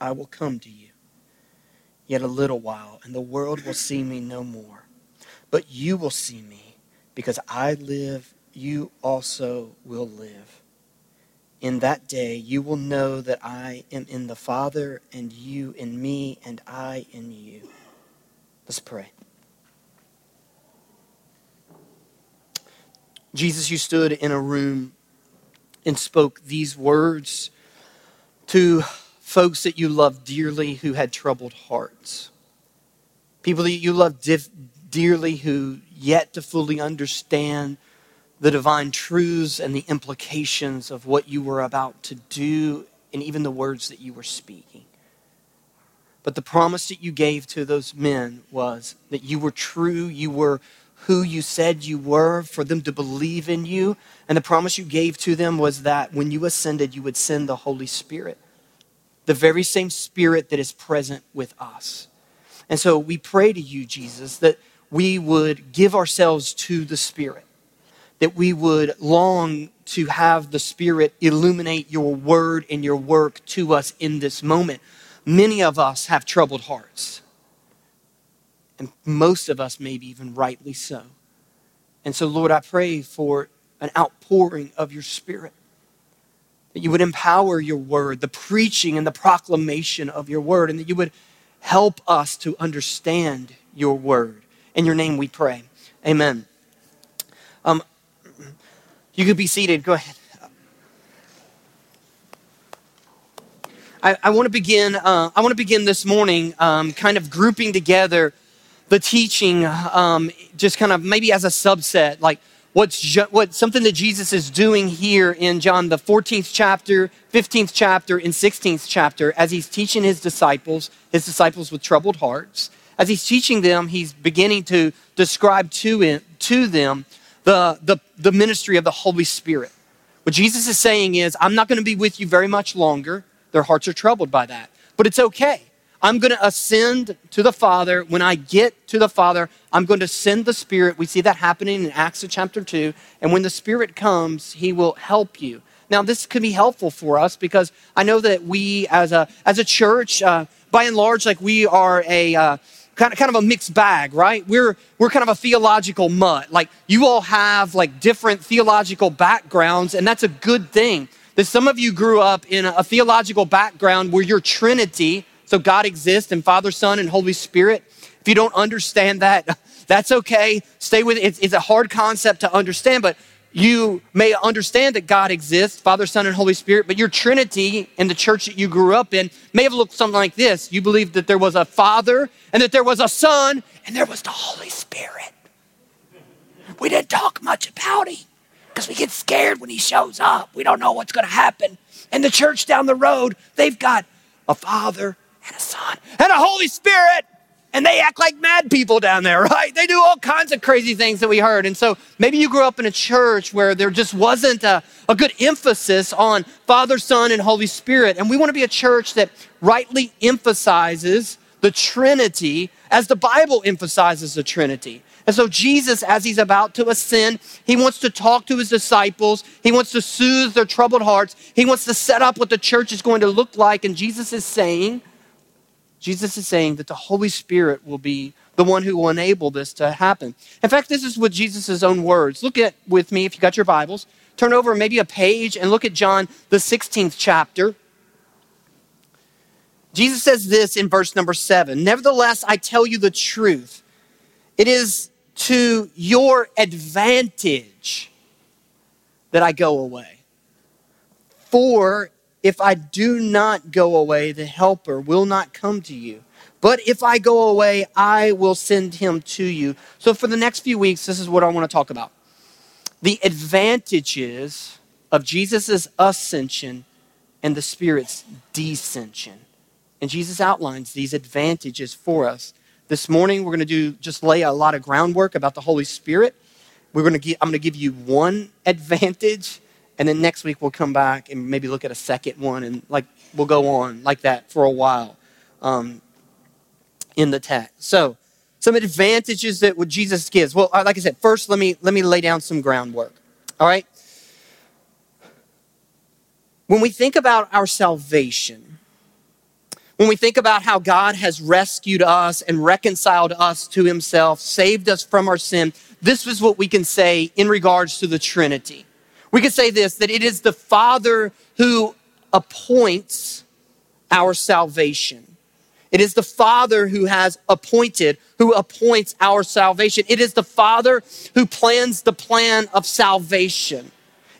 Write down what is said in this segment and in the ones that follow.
I will come to you. Yet a little while, and the world will see me no more. But you will see me, because I live, you also will live. In that day, you will know that I am in the Father, and you in me, and I in you. Let's pray. Jesus, you stood in a room and spoke these words to folks that you love dearly who had troubled hearts, people that you love dearly who yet to fully understand the divine truths and the implications of what you were about to do and even the words that you were speaking. But the promise that you gave to those men was that you were true, you were who you said you were, for them to believe in you. And the promise you gave to them was that when you ascended, you would send the Holy Spirit the very same spirit that is present with us. And so we pray to you, Jesus, that we would give ourselves to the Spirit, that we would long to have the Spirit illuminate your word and your work to us in this moment. Many of us have troubled hearts, and most of us, maybe even rightly so. And so, Lord, I pray for an outpouring of your Spirit that you would empower your word, the preaching and the proclamation of your word, and that you would help us to understand your word. In your name we pray. Amen. Um, you could be seated. Go ahead. I, I want to begin. Uh, I want to begin this morning, um, kind of grouping together the teaching, um, just kind of maybe as a subset, like what's what something that Jesus is doing here in John the 14th chapter, 15th chapter, and 16th chapter as he's teaching his disciples, his disciples with troubled hearts. As he's teaching them, he's beginning to describe to, to them the, the, the ministry of the Holy Spirit. What Jesus is saying is, I'm not going to be with you very much longer. Their hearts are troubled by that. But it's okay. I'm going to ascend to the Father. When I get to the Father, I'm going to send the Spirit. We see that happening in Acts of chapter 2. And when the Spirit comes, He will help you. Now, this could be helpful for us because I know that we as a, as a church, uh, by and large, like we are a, uh, kind of, kind of a mixed bag, right? We're, we're kind of a theological mutt. Like you all have like different theological backgrounds, and that's a good thing. That some of you grew up in a, a theological background where your Trinity, so God exists and Father, Son, and Holy Spirit. If you don't understand that, that's okay. Stay with it. It's, a hard concept to understand, but you may understand that God exists, Father, Son, and Holy Spirit, but your Trinity in the church that you grew up in may have looked something like this. You believed that there was a Father, and that there was a Son, and there was the Holy Spirit. We didn't talk much about Him because we get scared when He shows up. We don't know what's going to happen. And the church down the road, they've got a Father, and a Son and a Holy Spirit. And they act like mad people down there, right? They do all kinds of crazy things that we heard. And so maybe you grew up in a church where there just wasn't a, a good emphasis on Father, Son, and Holy Spirit. And we want to be a church that rightly emphasizes the Trinity as the Bible emphasizes the Trinity. And so, Jesus, as he's about to ascend, he wants to talk to his disciples. He wants to soothe their troubled hearts. He wants to set up what the church is going to look like. And Jesus is saying, Jesus is saying that the Holy Spirit will be the one who will enable this to happen. In fact, this is with Jesus' own words. Look at with me, if you got your Bibles, turn over maybe a page and look at John, the 16th chapter. Jesus says this in verse number seven Nevertheless, I tell you the truth. It is to your advantage that I go away. For if I do not go away, the Helper will not come to you. But if I go away, I will send him to you. So, for the next few weeks, this is what I want to talk about the advantages of Jesus' ascension and the Spirit's descension. And Jesus outlines these advantages for us. This morning, we're going to do just lay a lot of groundwork about the Holy Spirit. We're going to give, I'm going to give you one advantage, and then next week we'll come back and maybe look at a second one, and like we'll go on like that for a while um, in the text. So, some advantages that what Jesus gives. Well, like I said, first let me let me lay down some groundwork. All right. When we think about our salvation, when we think about how God has rescued us and reconciled us to himself, saved us from our sin, this is what we can say in regards to the Trinity. We can say this that it is the Father who appoints our salvation. It is the Father who has appointed, who appoints our salvation. It is the Father who plans the plan of salvation.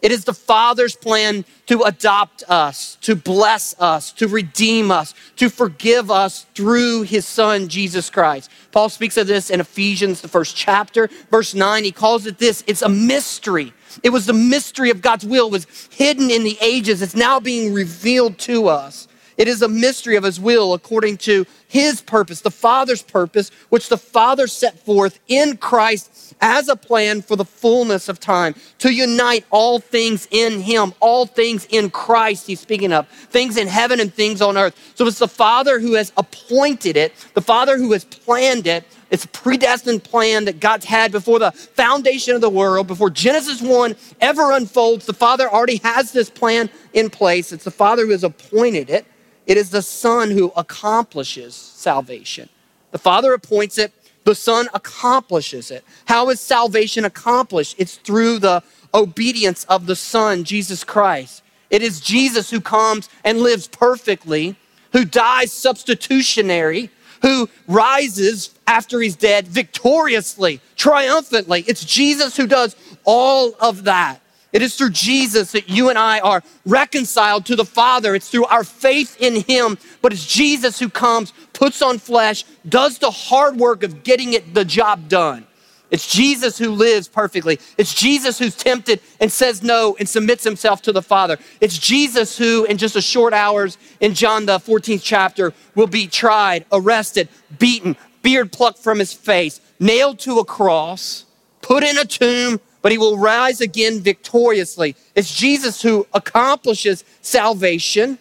It is the Father's plan to adopt us, to bless us, to redeem us, to forgive us through His Son, Jesus Christ. Paul speaks of this in Ephesians, the first chapter, verse 9. He calls it this it's a mystery. It was the mystery of God's will, it was hidden in the ages. It's now being revealed to us. It is a mystery of his will according to his purpose, the Father's purpose, which the Father set forth in Christ as a plan for the fullness of time, to unite all things in him, all things in Christ, he's speaking of, things in heaven and things on earth. So it's the Father who has appointed it, the Father who has planned it. It's a predestined plan that God's had before the foundation of the world, before Genesis 1 ever unfolds. The Father already has this plan in place. It's the Father who has appointed it. It is the Son who accomplishes salvation. The Father appoints it, the Son accomplishes it. How is salvation accomplished? It's through the obedience of the Son, Jesus Christ. It is Jesus who comes and lives perfectly, who dies substitutionary, who rises after he's dead victoriously, triumphantly. It's Jesus who does all of that. It is through Jesus that you and I are reconciled to the Father. It's through our faith in Him. But it's Jesus who comes, puts on flesh, does the hard work of getting it the job done. It's Jesus who lives perfectly. It's Jesus who's tempted and says no and submits himself to the Father. It's Jesus who, in just a short hours in John the 14th chapter, will be tried, arrested, beaten, beard plucked from his face, nailed to a cross, put in a tomb, but he will rise again victoriously. It's Jesus who accomplishes salvation.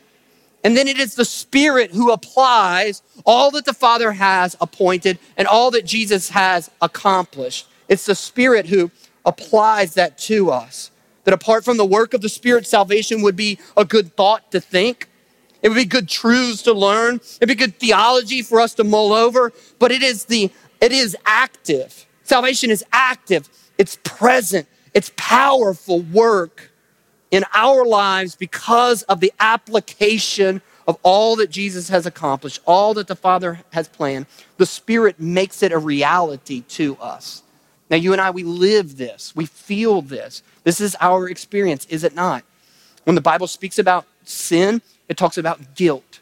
And then it is the Spirit who applies all that the Father has appointed and all that Jesus has accomplished. It's the Spirit who applies that to us. That apart from the work of the Spirit, salvation would be a good thought to think. It would be good truths to learn. It'd be good theology for us to mull over. But it is the it is active. Salvation is active. It's present, it's powerful work in our lives because of the application of all that Jesus has accomplished, all that the Father has planned. The Spirit makes it a reality to us. Now, you and I, we live this, we feel this. This is our experience, is it not? When the Bible speaks about sin, it talks about guilt.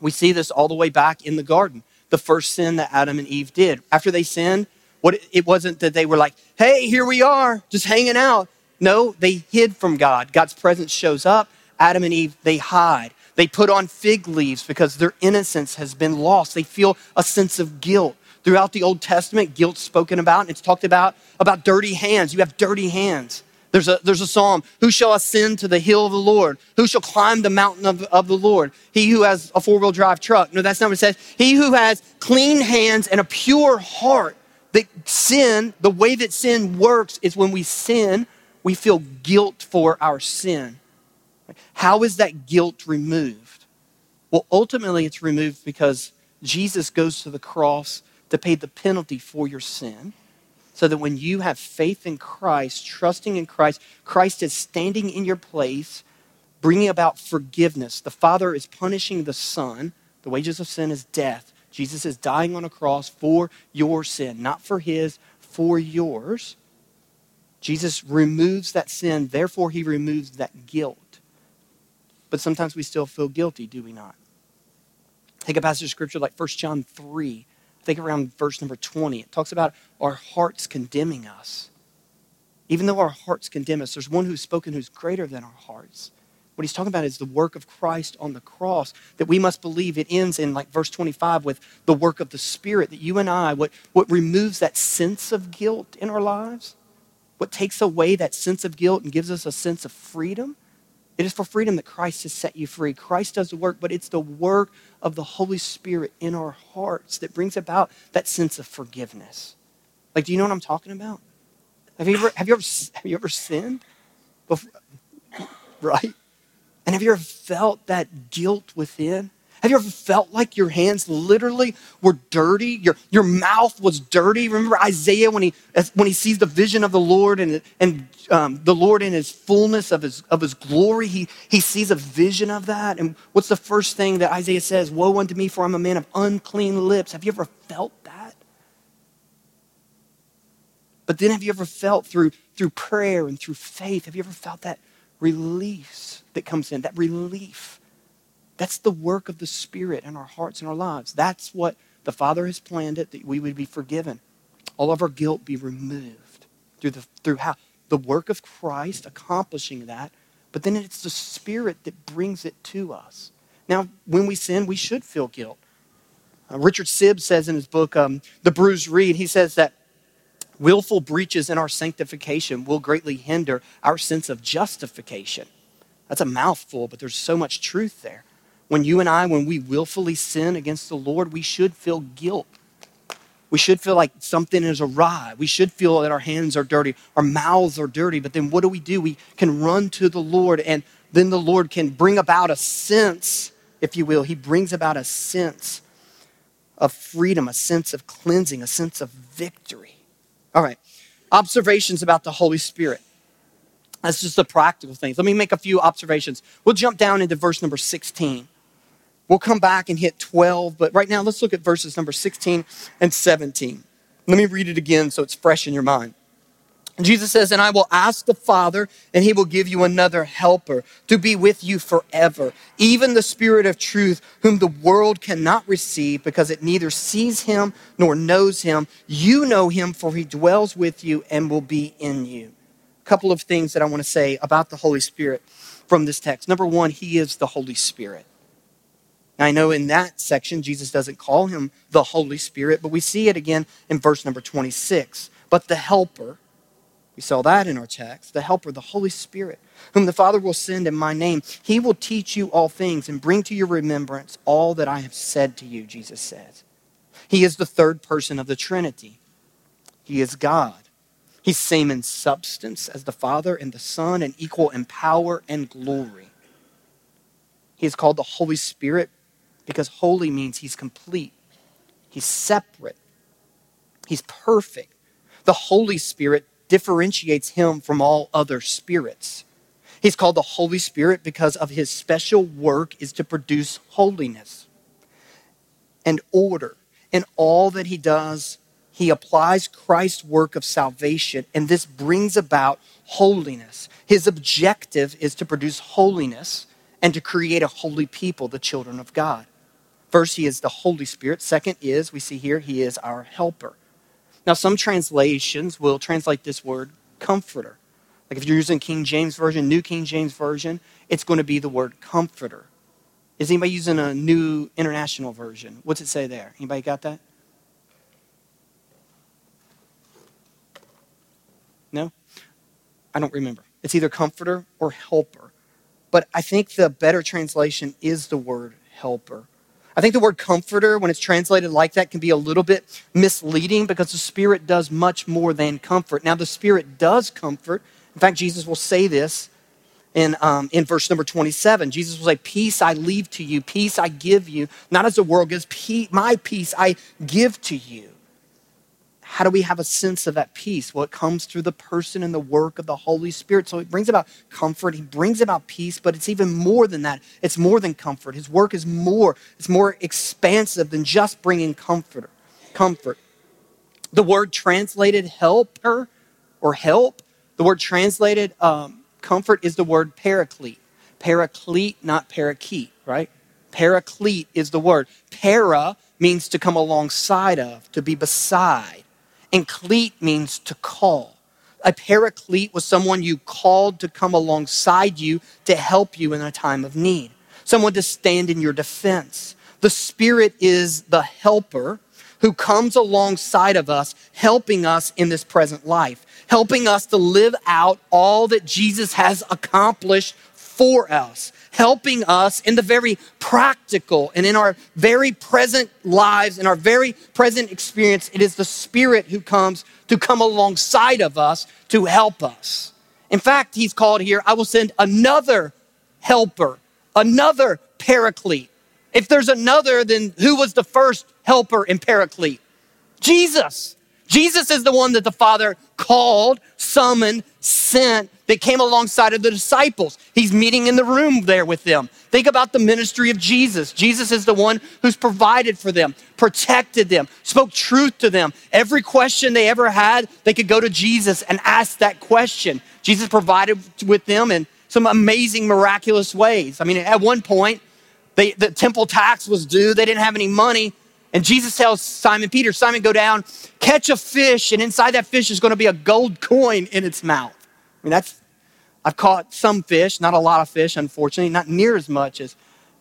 We see this all the way back in the garden, the first sin that Adam and Eve did. After they sinned, what, it wasn't that they were like, hey, here we are, just hanging out. No, they hid from God. God's presence shows up. Adam and Eve, they hide. They put on fig leaves because their innocence has been lost. They feel a sense of guilt. Throughout the Old Testament, guilt spoken about, and it's talked about about dirty hands. You have dirty hands. There's a, there's a psalm, who shall ascend to the hill of the Lord? Who shall climb the mountain of, of the Lord? He who has a four-wheel drive truck. No, that's not what it says. He who has clean hands and a pure heart that sin, the way that sin works is when we sin, we feel guilt for our sin. How is that guilt removed? Well, ultimately, it's removed because Jesus goes to the cross to pay the penalty for your sin. So that when you have faith in Christ, trusting in Christ, Christ is standing in your place, bringing about forgiveness. The Father is punishing the Son The wages of sin is death. Jesus is dying on a cross for your sin, not for his, for yours. Jesus removes that sin, therefore, he removes that guilt. But sometimes we still feel guilty, do we not? Take a passage of scripture like 1 John 3. I think around verse number 20. It talks about our hearts condemning us. Even though our hearts condemn us, there's one who's spoken who's greater than our hearts. What he's talking about is the work of Christ on the cross that we must believe. It ends in like verse 25 with the work of the Spirit that you and I, what, what removes that sense of guilt in our lives, what takes away that sense of guilt and gives us a sense of freedom. It is for freedom that Christ has set you free. Christ does the work, but it's the work of the Holy Spirit in our hearts that brings about that sense of forgiveness. Like, do you know what I'm talking about? Have you ever, have you ever, have you ever sinned? Before? Right? And have you ever felt that guilt within? Have you ever felt like your hands literally were dirty? Your, your mouth was dirty? Remember Isaiah when he, when he sees the vision of the Lord and, and um, the Lord in his fullness of his, of his glory, he, he sees a vision of that. And what's the first thing that Isaiah says? Woe unto me, for I'm a man of unclean lips. Have you ever felt that? But then have you ever felt through, through prayer and through faith, have you ever felt that release that comes in, that relief. That's the work of the Spirit in our hearts and our lives. That's what the Father has planned it, that we would be forgiven. All of our guilt be removed through, the, through how? The work of Christ accomplishing that, but then it's the Spirit that brings it to us. Now, when we sin, we should feel guilt. Uh, Richard Sibbes says in his book, um, The Bruised Reed, he says that Willful breaches in our sanctification will greatly hinder our sense of justification. That's a mouthful, but there's so much truth there. When you and I, when we willfully sin against the Lord, we should feel guilt. We should feel like something is awry. We should feel that our hands are dirty, our mouths are dirty. But then what do we do? We can run to the Lord, and then the Lord can bring about a sense, if you will. He brings about a sense of freedom, a sense of cleansing, a sense of victory. All right. Observations about the Holy Spirit. That's just the practical things. Let me make a few observations. We'll jump down into verse number 16. We'll come back and hit 12, but right now let's look at verses number 16 and 17. Let me read it again so it's fresh in your mind. Jesus says, And I will ask the Father, and he will give you another helper to be with you forever, even the Spirit of truth, whom the world cannot receive because it neither sees him nor knows him. You know him, for he dwells with you and will be in you. A couple of things that I want to say about the Holy Spirit from this text. Number one, he is the Holy Spirit. I know in that section, Jesus doesn't call him the Holy Spirit, but we see it again in verse number 26. But the Helper, we saw that in our text. The Helper, the Holy Spirit, whom the Father will send in my name. He will teach you all things and bring to your remembrance all that I have said to you, Jesus says. He is the third person of the Trinity. He is God. He's same in substance as the Father and the Son and equal in power and glory. He is called the Holy Spirit because holy means he's complete. He's separate. He's perfect. The Holy Spirit differentiates him from all other spirits. He's called the Holy Spirit because of his special work is to produce holiness and order. In all that he does, he applies Christ's work of salvation, and this brings about holiness. His objective is to produce holiness and to create a holy people, the children of God. First, he is the Holy Spirit. Second is, we see here, he is our helper. Now, some translations will translate this word comforter. Like if you're using King James Version, New King James Version, it's going to be the word comforter. Is anybody using a new international version? What's it say there? Anybody got that? No? I don't remember. It's either comforter or helper. But I think the better translation is the word helper. I think the word comforter, when it's translated like that, can be a little bit misleading because the Spirit does much more than comfort. Now, the Spirit does comfort. In fact, Jesus will say this in, um, in verse number 27. Jesus will say, Peace I leave to you, peace I give you, not as the world gives, peace, my peace I give to you. How do we have a sense of that peace? Well, it comes through the person and the work of the Holy Spirit. So it brings about comfort. He brings about peace, but it's even more than that. It's more than comfort. His work is more, it's more expansive than just bringing comfort. Comfort. The word translated helper or help, the word translated um, comfort is the word paraclete. Paraclete, not parakeet, right? Paraclete is the word. Para means to come alongside of, to be beside. And cleat means to call. A paraclete was someone you called to come alongside you to help you in a time of need, someone to stand in your defense. The Spirit is the helper who comes alongside of us, helping us in this present life, helping us to live out all that Jesus has accomplished for us, helping us in the very practical and in our very present lives, in our very present experience. It is the Spirit who comes to come alongside of us to help us. In fact, he's called here, I will send another helper, another paraclete. If there's another, then who was the first helper in paraclete? Jesus. Jesus is the one that the Father called, summoned, sent, that came alongside of the disciples. He's meeting in the room there with them. Think about the ministry of Jesus. Jesus is the one who's provided for them, protected them, spoke truth to them. Every question they ever had, they could go to Jesus and ask that question. Jesus provided with them in some amazing, miraculous ways. I mean, at one point, they, the temple tax was due, they didn't have any money. And Jesus tells Simon Peter, Simon, go down, catch a fish, and inside that fish is going to be a gold coin in its mouth. I mean, that's, I've caught some fish, not a lot of fish, unfortunately, not near as much as,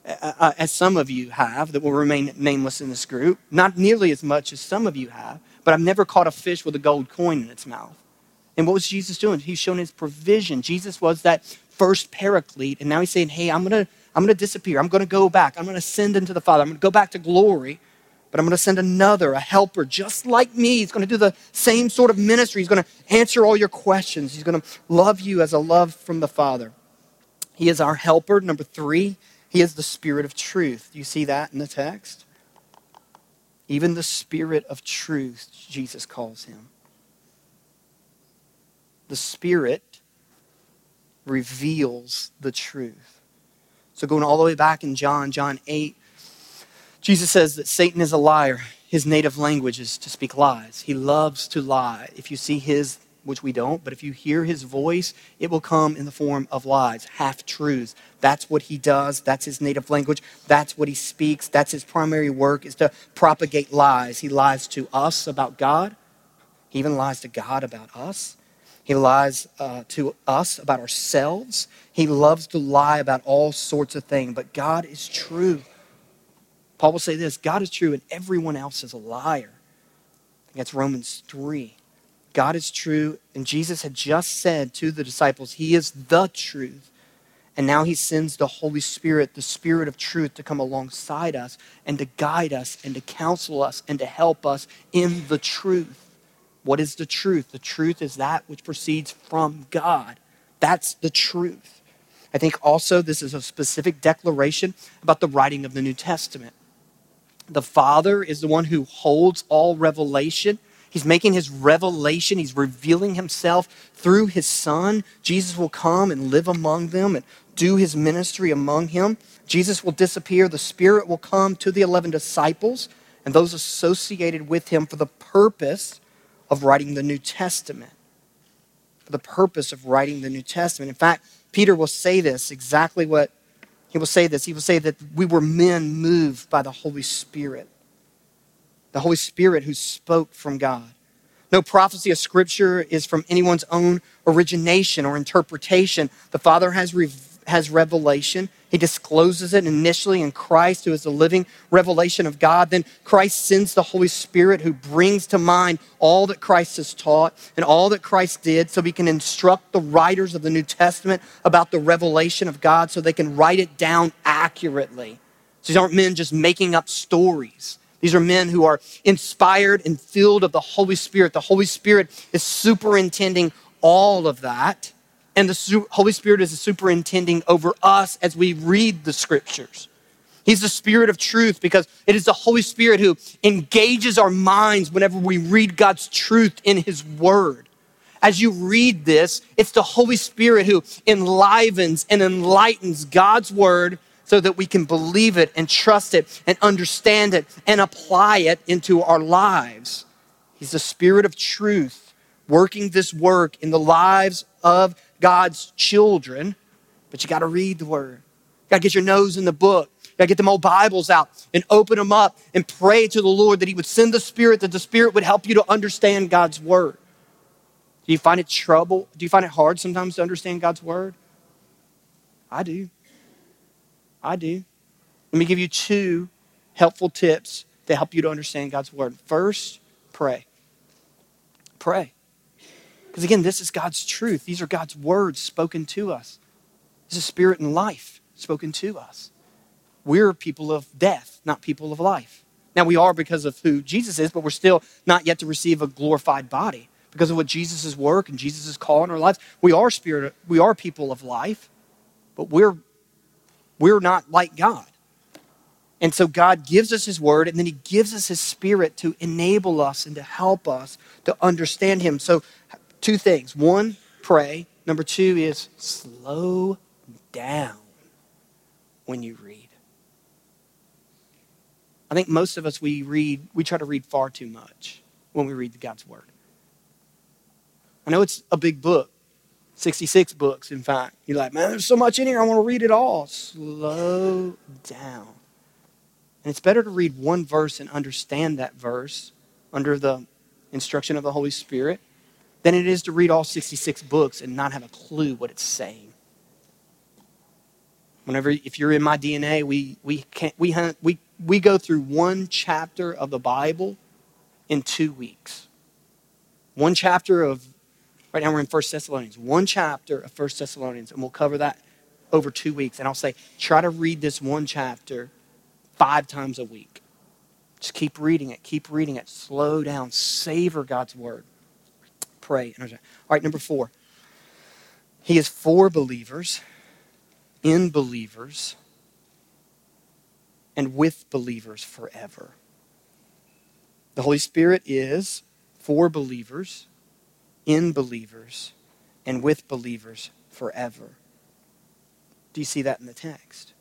uh, uh, as some of you have that will remain nameless in this group, not nearly as much as some of you have, but I've never caught a fish with a gold coin in its mouth. And what was Jesus doing? He's showing his provision. Jesus was that first paraclete, and now he's saying, Hey, I'm gonna, I'm gonna disappear. I'm gonna go back. I'm gonna ascend into the Father. I'm gonna go back to glory but I'm going to send another, a helper just like me. He's going to do the same sort of ministry. He's going to answer all your questions. He's going to love you as a love from the Father. He is our helper. Number three, he is the Spirit of truth. Do you see that in the text? Even the Spirit of truth, Jesus calls him. The Spirit reveals the truth. So, going all the way back in John, John 8, Jesus says that Satan is a liar. His native language is to speak lies. He loves to lie. If you see his, which we don't, but if you hear his voice, it will come in the form of lies, half truths. That's what he does. That's his native language. That's what he speaks. That's his primary work is to propagate lies. He lies to us about God. He even lies to God about us. He lies uh, to us about ourselves. He loves to lie about all sorts of things, but God is true. Paul will say this God is true and everyone else is a liar. That's Romans 3. God is true, and Jesus had just said to the disciples, He is the truth. And now He sends the Holy Spirit, the Spirit of truth, to come alongside us and to guide us and to counsel us and to help us in the truth. What is the truth? The truth is that which proceeds from God. That's the truth. I think also this is a specific declaration about the writing of the New Testament. The Father is the one who holds all revelation. He's making his revelation, he's revealing himself through his Son. Jesus will come and live among them and do his ministry among him. Jesus will disappear. The Spirit will come to the 11 disciples and those associated with him for the purpose of writing the New Testament. For the purpose of writing the New Testament. In fact, Peter will say this exactly what he will say this. He will say that we were men moved by the Holy Spirit. The Holy Spirit who spoke from God. No prophecy of Scripture is from anyone's own origination or interpretation. The Father has, re- has revelation. He discloses it initially in Christ, who is the living revelation of God. Then Christ sends the Holy Spirit, who brings to mind all that Christ has taught and all that Christ did, so we can instruct the writers of the New Testament about the revelation of God so they can write it down accurately. So these aren't men just making up stories. These are men who are inspired and filled of the Holy Spirit. The Holy Spirit is superintending all of that and the Holy Spirit is superintending over us as we read the scriptures. He's the Spirit of truth because it is the Holy Spirit who engages our minds whenever we read God's truth in His Word. As you read this, it's the Holy Spirit who enlivens and enlightens God's Word so that we can believe it and trust it and understand it and apply it into our lives. He's the Spirit of truth working this work in the lives of God's children. But you got to read the Word, you got to get your nose in the book. You gotta get them old Bibles out and open them up and pray to the Lord that He would send the Spirit, that the Spirit would help you to understand God's Word. Do you find it trouble? Do you find it hard sometimes to understand God's Word? I do. I do. Let me give you two helpful tips to help you to understand God's Word. First, pray. Pray. Because again, this is God's truth. These are God's words spoken to us. This is spirit and life spoken to us. We're people of death, not people of life. Now, we are because of who Jesus is, but we're still not yet to receive a glorified body because of what Jesus' work and Jesus' call in our lives. We are spirit, we are people of life, but we're, we're not like God. And so God gives us His word, and then He gives us His spirit to enable us and to help us to understand Him. So, two things. One, pray. Number two is slow down when you read. I think most of us, we read, we try to read far too much when we read God's Word. I know it's a big book, 66 books, in fact. You're like, man, there's so much in here, I want to read it all. Slow down. And it's better to read one verse and understand that verse under the instruction of the Holy Spirit than it is to read all 66 books and not have a clue what it's saying. Whenever, if you're in my DNA, we, we, can't, we, hunt, we we go through one chapter of the Bible in two weeks. One chapter of, right now we're in First Thessalonians, one chapter of First Thessalonians, and we'll cover that over two weeks. And I'll say, try to read this one chapter five times a week. Just keep reading it, keep reading it. Slow down, savor God's word. Pray. All right, number four. He is for believers, in believers, and with believers forever. The Holy Spirit is for believers, in believers, and with believers forever. Do you see that in the text?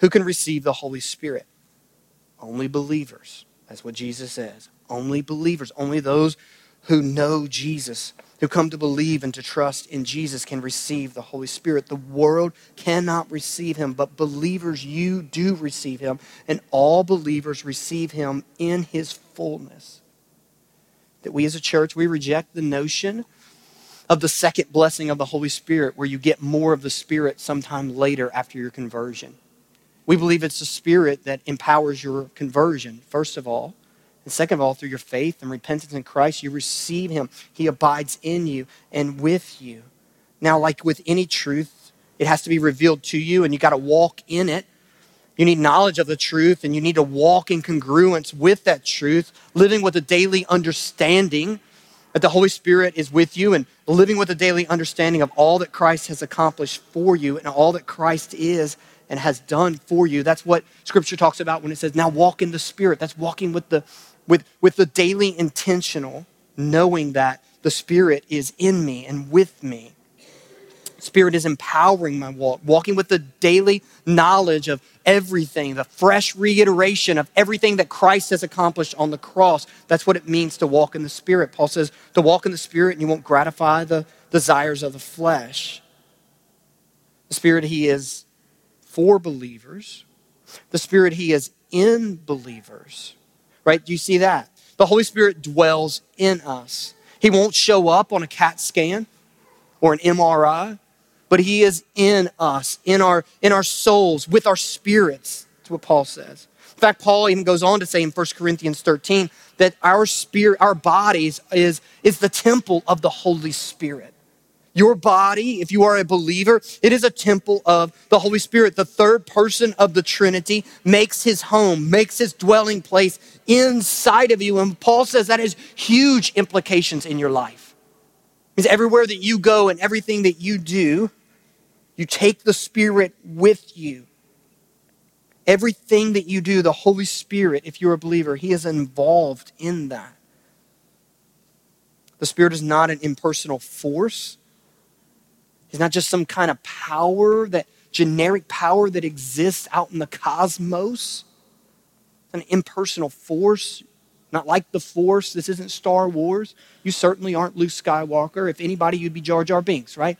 Who can receive the Holy Spirit? Only believers. That's what Jesus says. Only believers. Only those who know Jesus who come to believe and to trust in Jesus can receive the Holy Spirit. The world cannot receive him, but believers, you do receive him, and all believers receive him in his fullness. That we as a church, we reject the notion of the second blessing of the Holy Spirit, where you get more of the Spirit sometime later after your conversion. We believe it's the Spirit that empowers your conversion, first of all. And second of all, through your faith and repentance in Christ, you receive Him. He abides in you and with you. Now, like with any truth, it has to be revealed to you, and you got to walk in it. You need knowledge of the truth, and you need to walk in congruence with that truth, living with a daily understanding that the Holy Spirit is with you, and living with a daily understanding of all that Christ has accomplished for you and all that Christ is and has done for you. That's what Scripture talks about when it says, now walk in the Spirit. That's walking with the with, with the daily intentional knowing that the Spirit is in me and with me. Spirit is empowering my walk, walking with the daily knowledge of everything, the fresh reiteration of everything that Christ has accomplished on the cross. That's what it means to walk in the Spirit. Paul says to walk in the Spirit and you won't gratify the desires of the flesh. The Spirit, He is for believers, the Spirit, He is in believers right? Do you see that? The Holy Spirit dwells in us. He won't show up on a CAT scan or an MRI, but He is in us, in our, in our souls, with our spirits. That's what Paul says. In fact, Paul even goes on to say in 1 Corinthians 13 that our spirit, our bodies is, is the temple of the Holy Spirit. Your body, if you are a believer, it is a temple of the Holy Spirit. The third person of the Trinity makes his home, makes his dwelling place inside of you. And Paul says that has huge implications in your life. Because everywhere that you go and everything that you do, you take the Spirit with you. Everything that you do, the Holy Spirit, if you're a believer, He is involved in that. The Spirit is not an impersonal force. He's not just some kind of power, that generic power that exists out in the cosmos. It's an impersonal force, not like the Force. This isn't Star Wars. You certainly aren't Luke Skywalker. If anybody, you'd be Jar Jar Binks, right?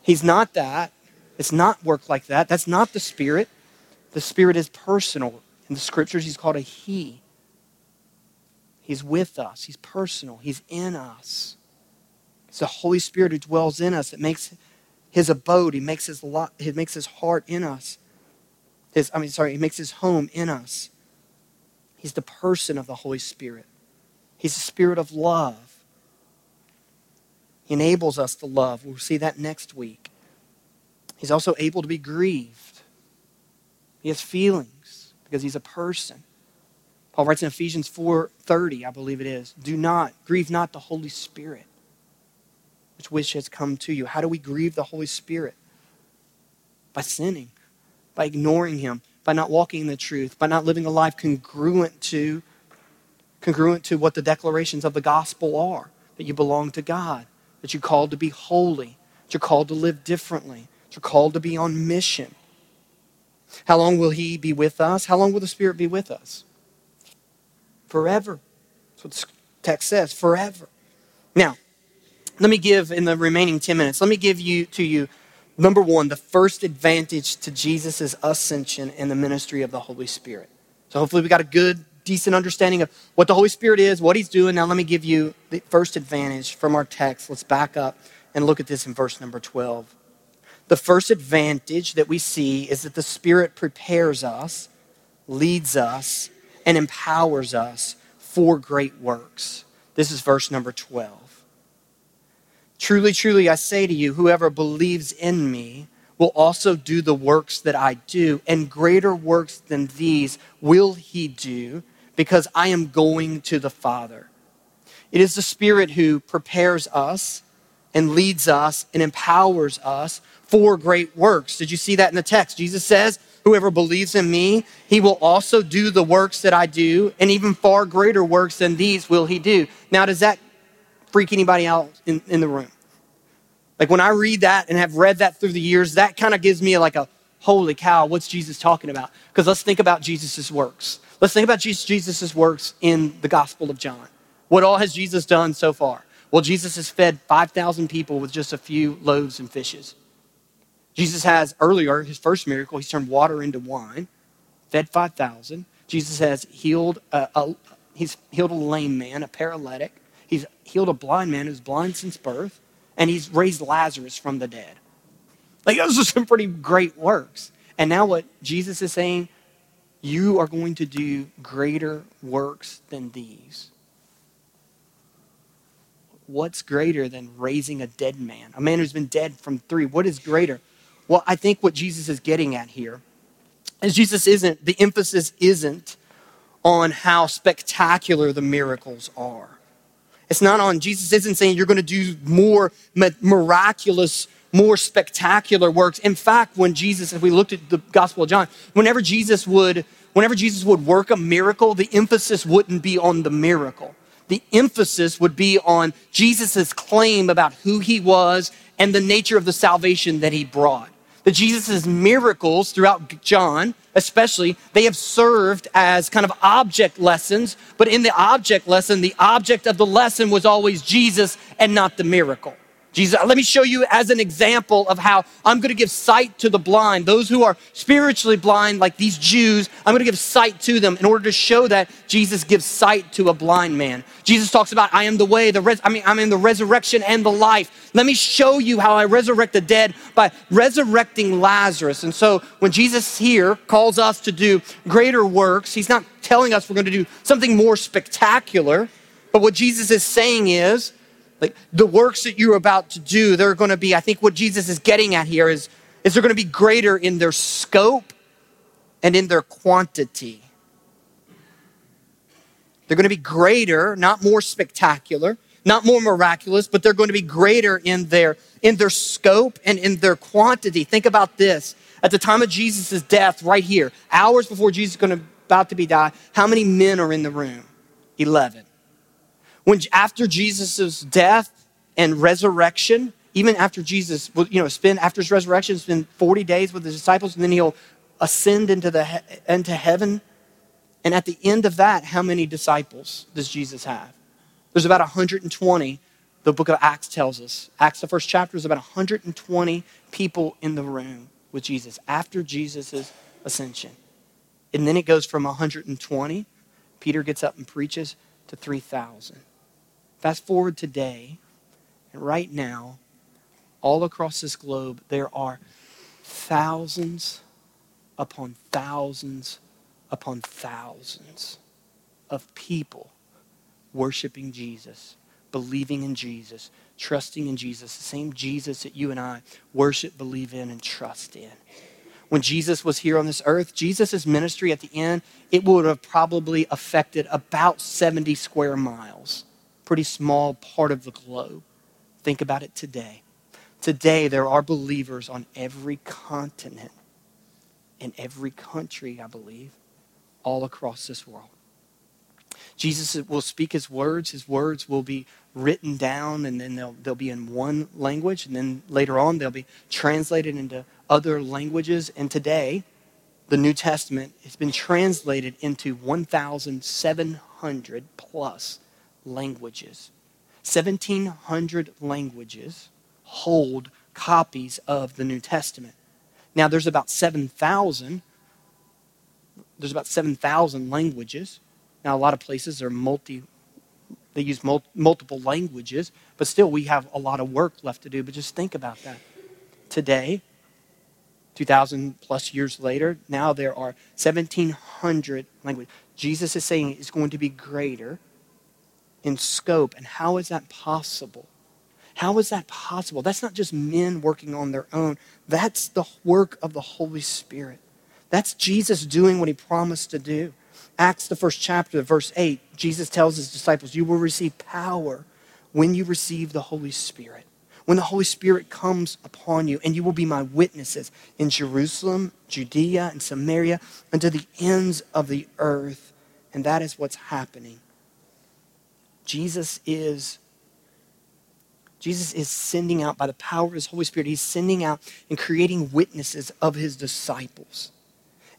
He's not that. It's not work like that. That's not the Spirit. The Spirit is personal. In the scriptures, he's called a He. He's with us, He's personal, He's in us. It's the Holy Spirit who dwells in us that makes his abode, he makes his, lot, he makes his heart in us. His, I mean, sorry, he makes his home in us. He's the person of the Holy Spirit. He's the spirit of love. He enables us to love. We'll see that next week. He's also able to be grieved. He has feelings because he's a person. Paul writes in Ephesians 4:30, I believe it is, do not grieve not the Holy Spirit, which wish has come to you. How do we grieve the Holy Spirit? By sinning, by ignoring him, by not walking in the truth, by not living a life congruent to congruent to what the declarations of the gospel are, that you belong to God, that you're called to be holy, that you're called to live differently, that you're called to be on mission. How long will he be with us? How long will the Spirit be with us? Forever. That's what the text says, forever. Now, let me give in the remaining 10 minutes, let me give you to you number one, the first advantage to Jesus' ascension and the ministry of the Holy Spirit. So hopefully we got a good, decent understanding of what the Holy Spirit is, what he's doing. Now let me give you the first advantage from our text. Let's back up and look at this in verse number 12. The first advantage that we see is that the Spirit prepares us, leads us, and empowers us for great works. This is verse number 12. Truly, truly, I say to you, whoever believes in me will also do the works that I do, and greater works than these will he do, because I am going to the Father. It is the Spirit who prepares us and leads us and empowers us for great works. Did you see that in the text? Jesus says, Whoever believes in me, he will also do the works that I do, and even far greater works than these will he do. Now, does that freak anybody out in, in the room? Like when I read that and have read that through the years, that kind of gives me like a holy cow, what's Jesus talking about? Because let's think about Jesus' works. Let's think about Jesus' works in the Gospel of John. What all has Jesus done so far? Well, Jesus has fed 5,000 people with just a few loaves and fishes. Jesus has earlier, his first miracle, he's turned water into wine, fed 5,000. Jesus has healed a, a, he's healed a lame man, a paralytic. He's healed a blind man who's blind since birth, and he's raised Lazarus from the dead. Like those are some pretty great works. And now what Jesus is saying, you are going to do greater works than these. What's greater than raising a dead man? A man who's been dead from three. What is greater? Well, I think what Jesus is getting at here is Jesus isn't, the emphasis isn't on how spectacular the miracles are. It's not on, Jesus isn't saying you're going to do more miraculous, more spectacular works. In fact, when Jesus, if we looked at the Gospel of John, whenever Jesus would, whenever Jesus would work a miracle, the emphasis wouldn't be on the miracle. The emphasis would be on Jesus' claim about who he was and the nature of the salvation that he brought that Jesus' miracles throughout John, especially, they have served as kind of object lessons, but in the object lesson, the object of the lesson was always Jesus and not the miracle. Jesus, let me show you as an example of how I'm going to give sight to the blind, those who are spiritually blind, like these Jews. I'm going to give sight to them in order to show that Jesus gives sight to a blind man. Jesus talks about, I am the way, the res- I mean, I'm in the resurrection and the life. Let me show you how I resurrect the dead by resurrecting Lazarus. And so when Jesus here calls us to do greater works, he's not telling us we're going to do something more spectacular, but what Jesus is saying is, like the works that you're about to do, they're going to be, I think what Jesus is getting at here is, is they're going to be greater in their scope and in their quantity. They're going to be greater, not more spectacular, not more miraculous, but they're going to be greater in their in their scope and in their quantity. Think about this. At the time of Jesus' death, right here, hours before Jesus is going to, about to be died, how many men are in the room? 11. When after Jesus' death and resurrection, even after Jesus, you know, spend after his resurrection, spend 40 days with his disciples, and then he'll ascend into the into heaven. And at the end of that, how many disciples does Jesus have? There's about 120. The book of Acts tells us. Acts, the first chapter, is about 120 people in the room with Jesus after Jesus' ascension. And then it goes from 120, Peter gets up and preaches, to 3,000. Fast forward today, and right now, all across this globe, there are thousands upon thousands upon thousands of people worshiping Jesus, believing in Jesus, trusting in Jesus, the same Jesus that you and I worship, believe in, and trust in. When Jesus was here on this earth, Jesus' ministry at the end, it would have probably affected about 70 square miles, pretty small part of the globe. Think about it today. Today, there are believers on every continent, in every country, I believe, all across this world. Jesus will speak his words. His words will be written down, and then they'll, they'll be in one language, and then later on they'll be translated into other languages. And today, the New Testament has been translated into 1,700 plus languages. 1,700 languages hold copies of the New Testament. Now, there's about 7,000. There's about 7,000 languages. Now, a lot of places are multi, they use mul- multiple languages, but still we have a lot of work left to do. But just think about that. Today, 2,000 plus years later, now there are 1,700 languages. Jesus is saying it's going to be greater in scope. And how is that possible? How is that possible? That's not just men working on their own, that's the work of the Holy Spirit. That's Jesus doing what he promised to do. Acts, the first chapter, verse 8, Jesus tells his disciples, You will receive power when you receive the Holy Spirit. When the Holy Spirit comes upon you, and you will be my witnesses in Jerusalem, Judea, and Samaria, unto the ends of the earth. And that is what's happening. Jesus is Jesus is sending out by the power of his Holy Spirit, he's sending out and creating witnesses of his disciples.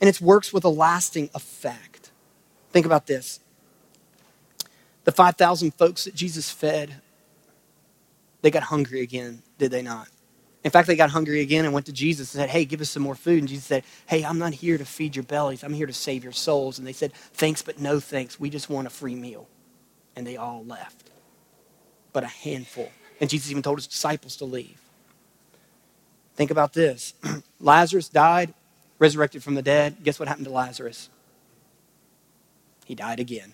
And it works with a lasting effect. Think about this. The 5,000 folks that Jesus fed, they got hungry again, did they not? In fact, they got hungry again and went to Jesus and said, Hey, give us some more food. And Jesus said, Hey, I'm not here to feed your bellies. I'm here to save your souls. And they said, Thanks, but no thanks. We just want a free meal. And they all left. But a handful. And Jesus even told his disciples to leave. Think about this Lazarus died, resurrected from the dead. Guess what happened to Lazarus? he died again.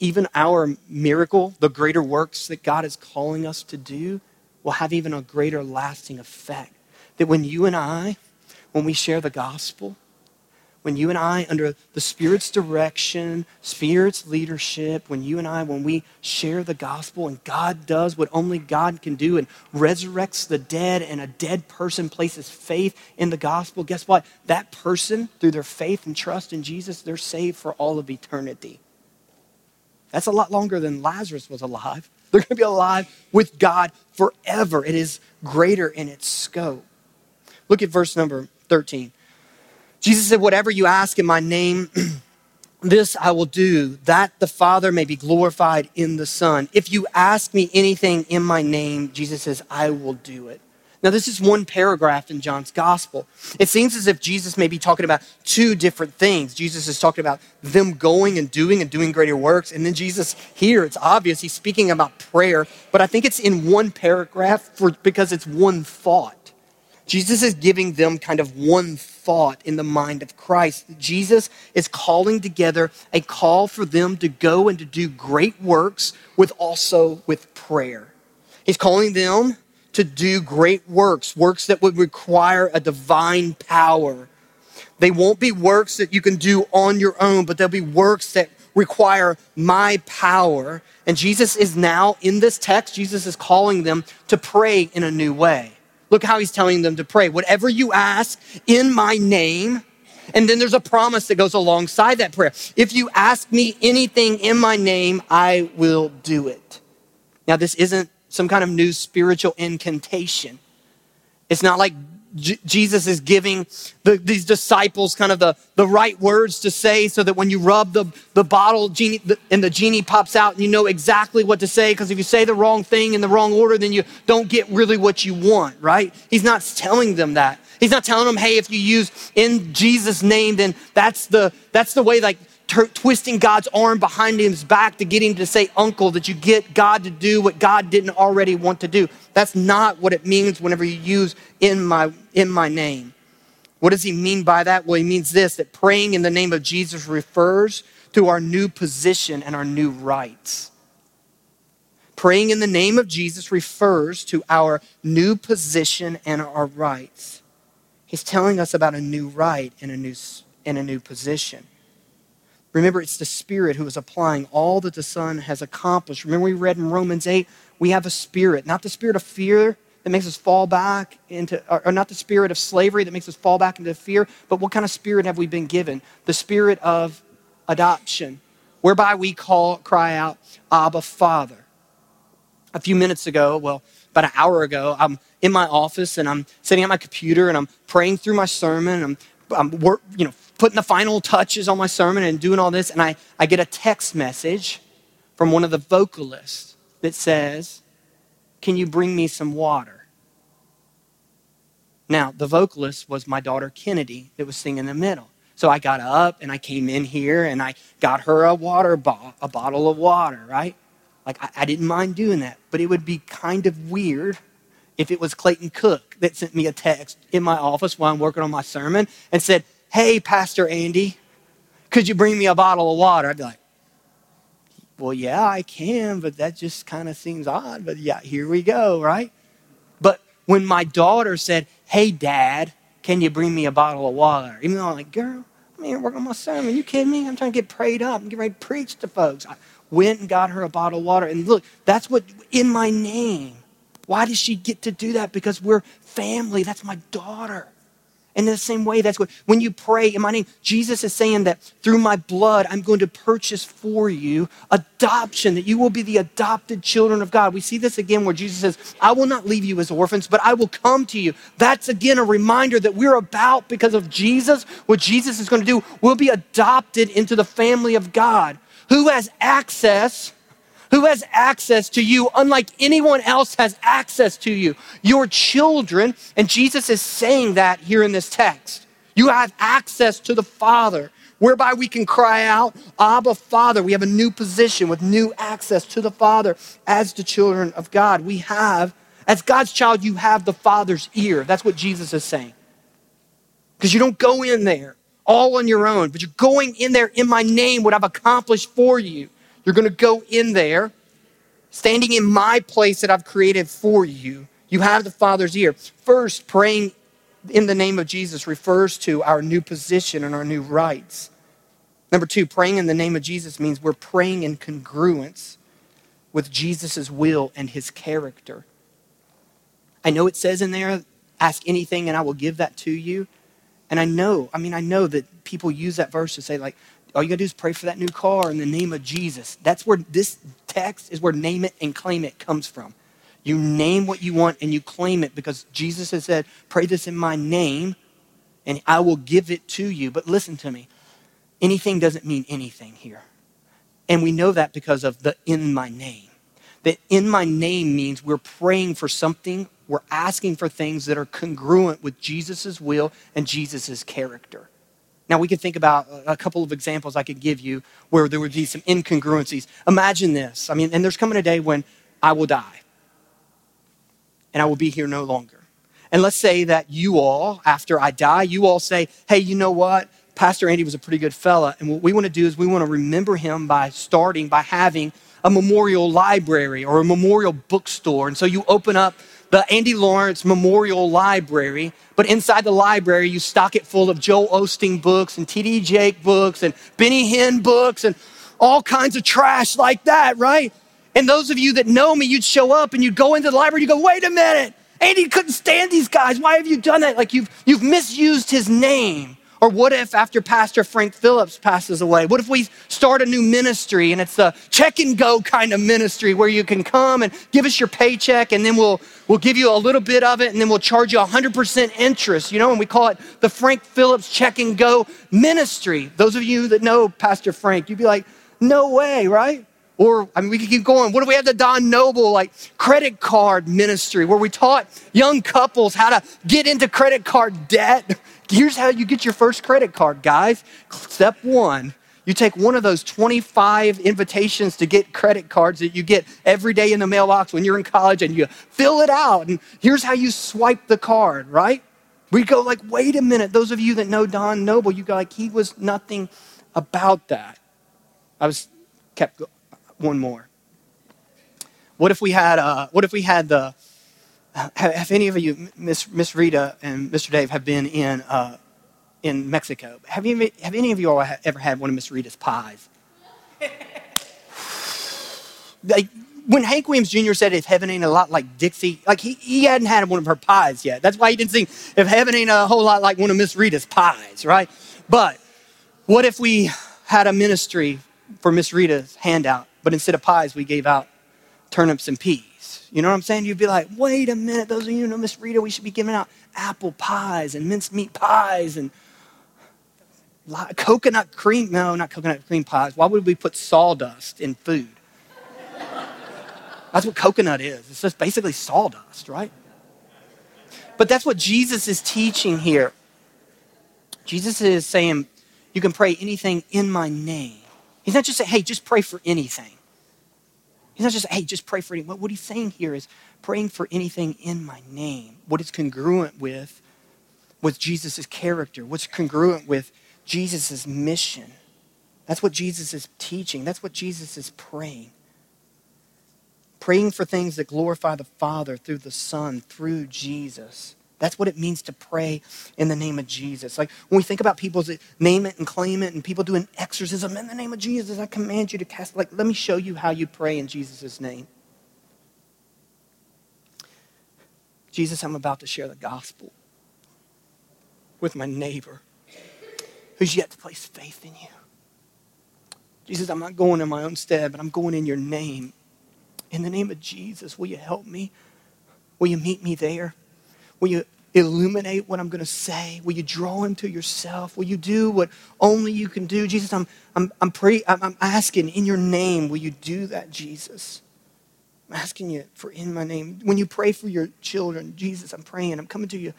Even our miracle, the greater works that God is calling us to do, will have even a greater lasting effect. That when you and I, when we share the gospel, when you and I, under the Spirit's direction, Spirit's leadership, when you and I, when we share the gospel and God does what only God can do and resurrects the dead and a dead person places faith in the gospel, guess what? That person, through their faith and trust in Jesus, they're saved for all of eternity. That's a lot longer than Lazarus was alive. They're going to be alive with God forever. It is greater in its scope. Look at verse number 13. Jesus said, Whatever you ask in my name, this I will do, that the Father may be glorified in the Son. If you ask me anything in my name, Jesus says, I will do it. Now, this is one paragraph in John's gospel. It seems as if Jesus may be talking about two different things. Jesus is talking about them going and doing and doing greater works. And then Jesus here, it's obvious, he's speaking about prayer, but I think it's in one paragraph for, because it's one thought. Jesus is giving them kind of one thought in the mind of Christ. Jesus is calling together a call for them to go and to do great works with also with prayer. He's calling them to do great works, works that would require a divine power. They won't be works that you can do on your own, but they'll be works that require my power. And Jesus is now in this text, Jesus is calling them to pray in a new way. Look how he's telling them to pray. Whatever you ask in my name, and then there's a promise that goes alongside that prayer. If you ask me anything in my name, I will do it. Now, this isn't some kind of new spiritual incantation. It's not like J- Jesus is giving the, these disciples kind of the, the right words to say so that when you rub the, the bottle genie, the, and the genie pops out and you know exactly what to say. Because if you say the wrong thing in the wrong order, then you don't get really what you want, right? He's not telling them that. He's not telling them, hey, if you use in Jesus' name, then that's the, that's the way like t- twisting God's arm behind his back to get him to say uncle, that you get God to do what God didn't already want to do. That's not what it means whenever you use in my, in my name. What does he mean by that? Well, he means this that praying in the name of Jesus refers to our new position and our new rights. Praying in the name of Jesus refers to our new position and our rights. He's telling us about a new right and a new, and a new position. Remember, it's the Spirit who is applying all that the Son has accomplished. Remember, we read in Romans 8, we have a spirit, not the spirit of fear that makes us fall back into, or not the spirit of slavery that makes us fall back into fear, but what kind of spirit have we been given? The spirit of adoption, whereby we call, cry out, Abba, Father. A few minutes ago, well, about an hour ago, I'm in my office and I'm sitting at my computer and I'm praying through my sermon. I'm, I'm work, you know, putting the final touches on my sermon and doing all this, and I, I get a text message from one of the vocalists that says, Can you bring me some water? Now, the vocalist was my daughter Kennedy that was singing in the middle. So I got up and I came in here and I got her a water bo- a bottle of water, right? Like I, I didn't mind doing that, but it would be kind of weird if it was Clayton Cook that sent me a text in my office while I'm working on my sermon and said, Hey, Pastor Andy, could you bring me a bottle of water? I'd be like, Well, yeah, I can, but that just kind of seems odd. But yeah, here we go, right? But when my daughter said, Hey, Dad, can you bring me a bottle of water? Even though I'm like, Girl, I'm here working on my sermon. You kidding me? I'm trying to get prayed up. I'm getting ready to preach to folks. I went and got her a bottle of water. And look, that's what in my name. Why does she get to do that? Because we're family. That's my daughter. And in the same way, that's what, when you pray in my name, Jesus is saying that through my blood, I'm going to purchase for you adoption, that you will be the adopted children of God. We see this again where Jesus says, I will not leave you as orphans, but I will come to you. That's again a reminder that we're about, because of Jesus, what Jesus is going to do, we'll be adopted into the family of God. Who has access? Who has access to you unlike anyone else has access to you. Your children, and Jesus is saying that here in this text. You have access to the Father, whereby we can cry out, Abba, Father. We have a new position with new access to the Father as the children of God. We have, as God's child, you have the Father's ear. That's what Jesus is saying. Because you don't go in there all on your own, but you're going in there in my name, what I've accomplished for you. You're going to go in there, standing in my place that I've created for you. You have the Father's ear. First, praying in the name of Jesus refers to our new position and our new rights. Number two, praying in the name of Jesus means we're praying in congruence with Jesus' will and his character. I know it says in there, ask anything and I will give that to you. And I know, I mean, I know that people use that verse to say, like, all you gotta do is pray for that new car in the name of Jesus. That's where this text is where name it and claim it comes from. You name what you want and you claim it because Jesus has said, pray this in my name and I will give it to you. But listen to me. Anything doesn't mean anything here. And we know that because of the in my name. That in my name means we're praying for something, we're asking for things that are congruent with Jesus' will and Jesus' character. Now, we could think about a couple of examples I could give you where there would be some incongruencies. Imagine this. I mean, and there's coming a day when I will die and I will be here no longer. And let's say that you all, after I die, you all say, hey, you know what? Pastor Andy was a pretty good fella. And what we want to do is we want to remember him by starting by having a memorial library or a memorial bookstore. And so you open up the Andy Lawrence Memorial Library, but inside the library, you stock it full of Joel Osteen books and T.D. Jakes books and Benny Hinn books and all kinds of trash like that, right? And those of you that know me, you'd show up and you'd go into the library, you go, wait a minute, Andy couldn't stand these guys. Why have you done that? Like you've, you've misused his name. Or what if after Pastor Frank Phillips passes away? What if we start a new ministry and it's a check and go kind of ministry where you can come and give us your paycheck and then we'll, we'll give you a little bit of it and then we'll charge you 100% interest, you know, and we call it the Frank Phillips check and go ministry. Those of you that know Pastor Frank, you'd be like, no way, right? Or, I mean, we could keep going. What if we had the Don Noble, like, credit card ministry where we taught young couples how to get into credit card debt? Here's how you get your first credit card, guys. Step one you take one of those 25 invitations to get credit cards that you get every day in the mailbox when you're in college and you fill it out. And here's how you swipe the card, right? We go like, wait a minute. Those of you that know Don Noble, you go like, he was nothing about that. I was kept one more. What if we had, uh, what if we had the, have, have any of you, Miss, Miss Rita and Mr. Dave, have been in, uh, in Mexico? Have, you, have any of you all ever had one of Miss Rita's pies? like, when Hank Williams Jr. said, if heaven ain't a lot like Dixie, like he, he hadn't had one of her pies yet. That's why he didn't sing, if heaven ain't a whole lot like one of Miss Rita's pies, right? But what if we had a ministry for Miss Rita's handout but instead of pies, we gave out turnips and peas. You know what I'm saying? You'd be like, wait a minute, those of you know Miss Rita, we should be giving out apple pies and minced meat pies and coconut cream. No, not coconut cream pies. Why would we put sawdust in food? That's what coconut is. It's just basically sawdust, right? But that's what Jesus is teaching here. Jesus is saying, you can pray anything in my name. He's not just saying, hey, just pray for anything. He's not just, hey, just pray for anything. What he's saying here is praying for anything in my name. What is congruent with, with Jesus' character, what's congruent with Jesus' mission. That's what Jesus is teaching. That's what Jesus is praying. Praying for things that glorify the Father through the Son, through Jesus. That's what it means to pray in the name of Jesus. Like when we think about people that name it and claim it and people doing exorcism in the name of Jesus, I command you to cast, like, let me show you how you pray in Jesus' name. Jesus, I'm about to share the gospel with my neighbor who's yet to place faith in you. Jesus, I'm not going in my own stead, but I'm going in your name. In the name of Jesus, will you help me? Will you meet me there? Will you illuminate what I'm going to say? Will you draw him to yourself? Will you do what only you can do? Jesus, I'm, I'm, I'm, pre- I'm, I'm asking in your name, will you do that, Jesus? I'm asking you for in my name. When you pray for your children, Jesus, I'm praying. I'm coming to you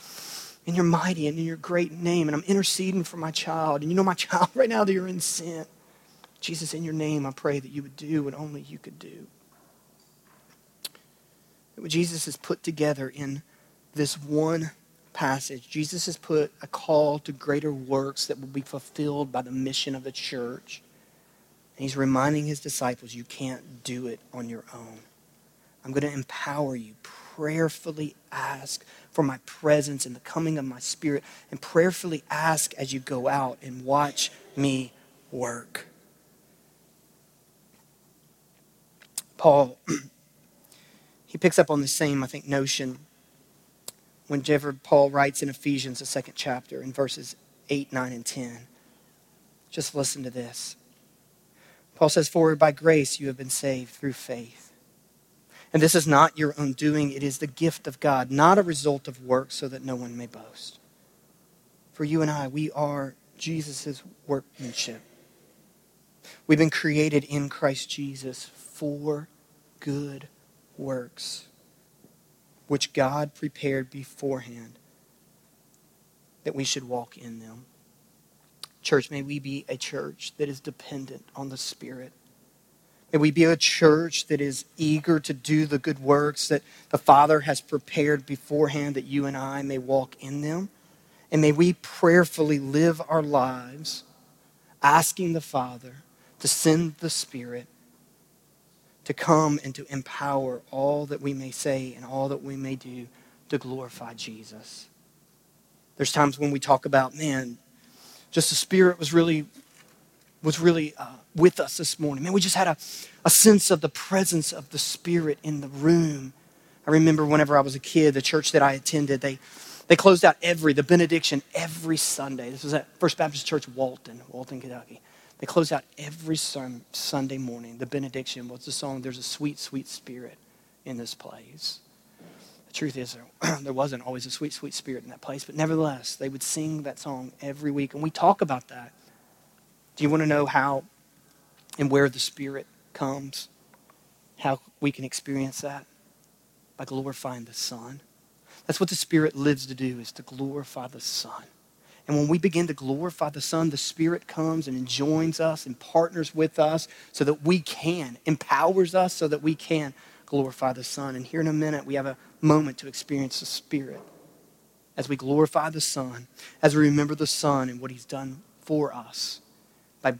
in your mighty and in your great name, and I'm interceding for my child. And you know my child right now, that you're in sin. Jesus, in your name, I pray that you would do what only you could do. That What Jesus has put together in this one passage, Jesus has put a call to greater works that will be fulfilled by the mission of the church. And he's reminding his disciples, you can't do it on your own. I'm going to empower you. Prayerfully ask for my presence and the coming of my spirit, and prayerfully ask as you go out and watch me work. Paul, he picks up on the same, I think, notion whenever Paul writes in Ephesians, the second chapter, in verses 8, 9, and 10. Just listen to this. Paul says, For by grace you have been saved through faith. And this is not your own doing, it is the gift of God, not a result of works, so that no one may boast. For you and I, we are Jesus' workmanship. We've been created in Christ Jesus for good works which God prepared beforehand that we should walk in them. Church, may we be a church that is dependent on the Spirit. May we be a church that is eager to do the good works that the Father has prepared beforehand that you and I may walk in them. And may we prayerfully live our lives asking the Father to send the Spirit to come and to empower all that we may say and all that we may do to glorify Jesus. There's times when we talk about, man, just the Spirit was really was really uh, with us this morning. Man, we just had a, a sense of the presence of the Spirit in the room. I remember whenever I was a kid, the church that I attended, they, they closed out every, the benediction every Sunday. This was at First Baptist Church, Walton, Walton, Kentucky. They closed out every Sunday morning. The benediction was the song, There's a Sweet, Sweet Spirit in this place. The truth is, there, there wasn't always a sweet, sweet spirit in that place, but nevertheless, they would sing that song every week. And we talk about that. Do you want to know how and where the Spirit comes? How we can experience that? By glorifying the Son. That's what the Spirit lives to do, is to glorify the Son. And when we begin to glorify the Son, the Spirit comes and joins us and partners with us so that we can, empowers us so that we can glorify the Son. And here in a minute, we have a moment to experience the Spirit as we glorify the Son, as we remember the Son and what He's done for us by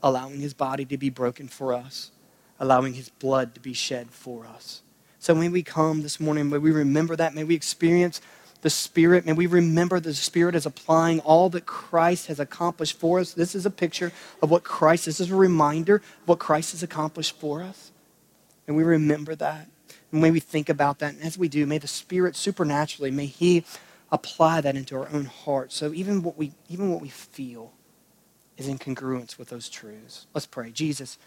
allowing His body to be broken for us, allowing His blood to be shed for us. So may we come this morning, may we remember that, may we experience the Spirit, may we remember the Spirit is applying all that Christ has accomplished for us. This is a picture of what Christ, this is a reminder of what Christ has accomplished for us. And we remember that. And may we think about that. And as we do, may the Spirit supernaturally, may He apply that into our own hearts. So even what we even what we feel is in congruence with those truths. Let's pray. Jesus,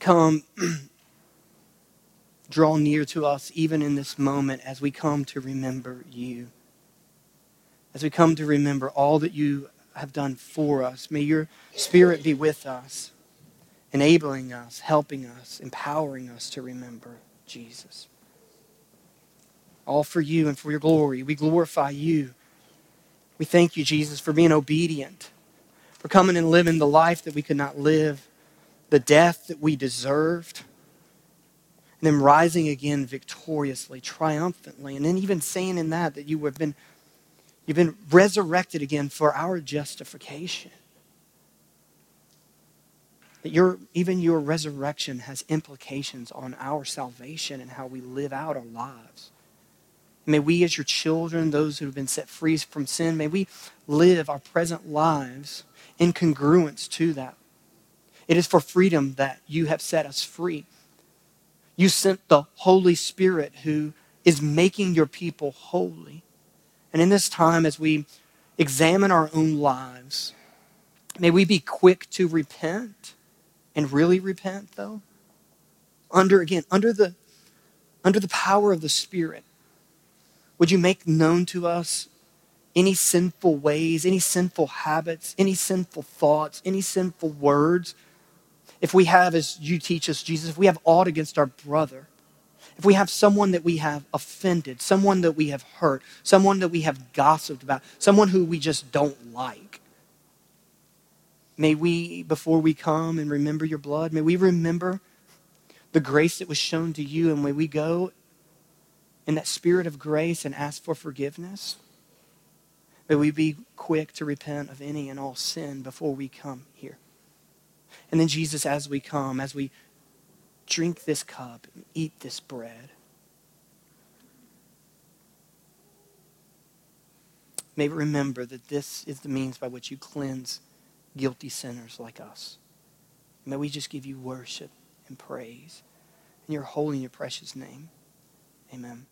come draw near to us even in this moment as we come to remember you. As we come to remember all that you have done for us. May your spirit be with us enabling us, helping us, empowering us to remember Jesus. All for you and for your glory. We glorify you. We thank you, Jesus, for being obedient, for coming and living the life that we could not live, the death that we deserved, and then rising again victoriously, triumphantly, and then even saying in that that you have been, you've been resurrected again for our justification that your, even your resurrection has implications on our salvation and how we live out our lives. May we, as your children, those who have been set free from sin, may we live our present lives in congruence to that. It is for freedom that you have set us free. You sent the Holy Spirit who is making your people holy. And in this time, as we examine our own lives, may we be quick to repent and really repent though under again under the under the power of the spirit would you make known to us any sinful ways any sinful habits any sinful thoughts any sinful words if we have as you teach us jesus if we have aught against our brother if we have someone that we have offended someone that we have hurt someone that we have gossiped about someone who we just don't like May we, before we come and remember your blood, may we remember the grace that was shown to you, and may we go in that spirit of grace and ask for forgiveness. May we be quick to repent of any and all sin before we come here. And then, Jesus, as we come, as we drink this cup and eat this bread, may we remember that this is the means by which you cleanse guilty sinners like us. May we just give you worship and praise in your holy and your precious name. Amen.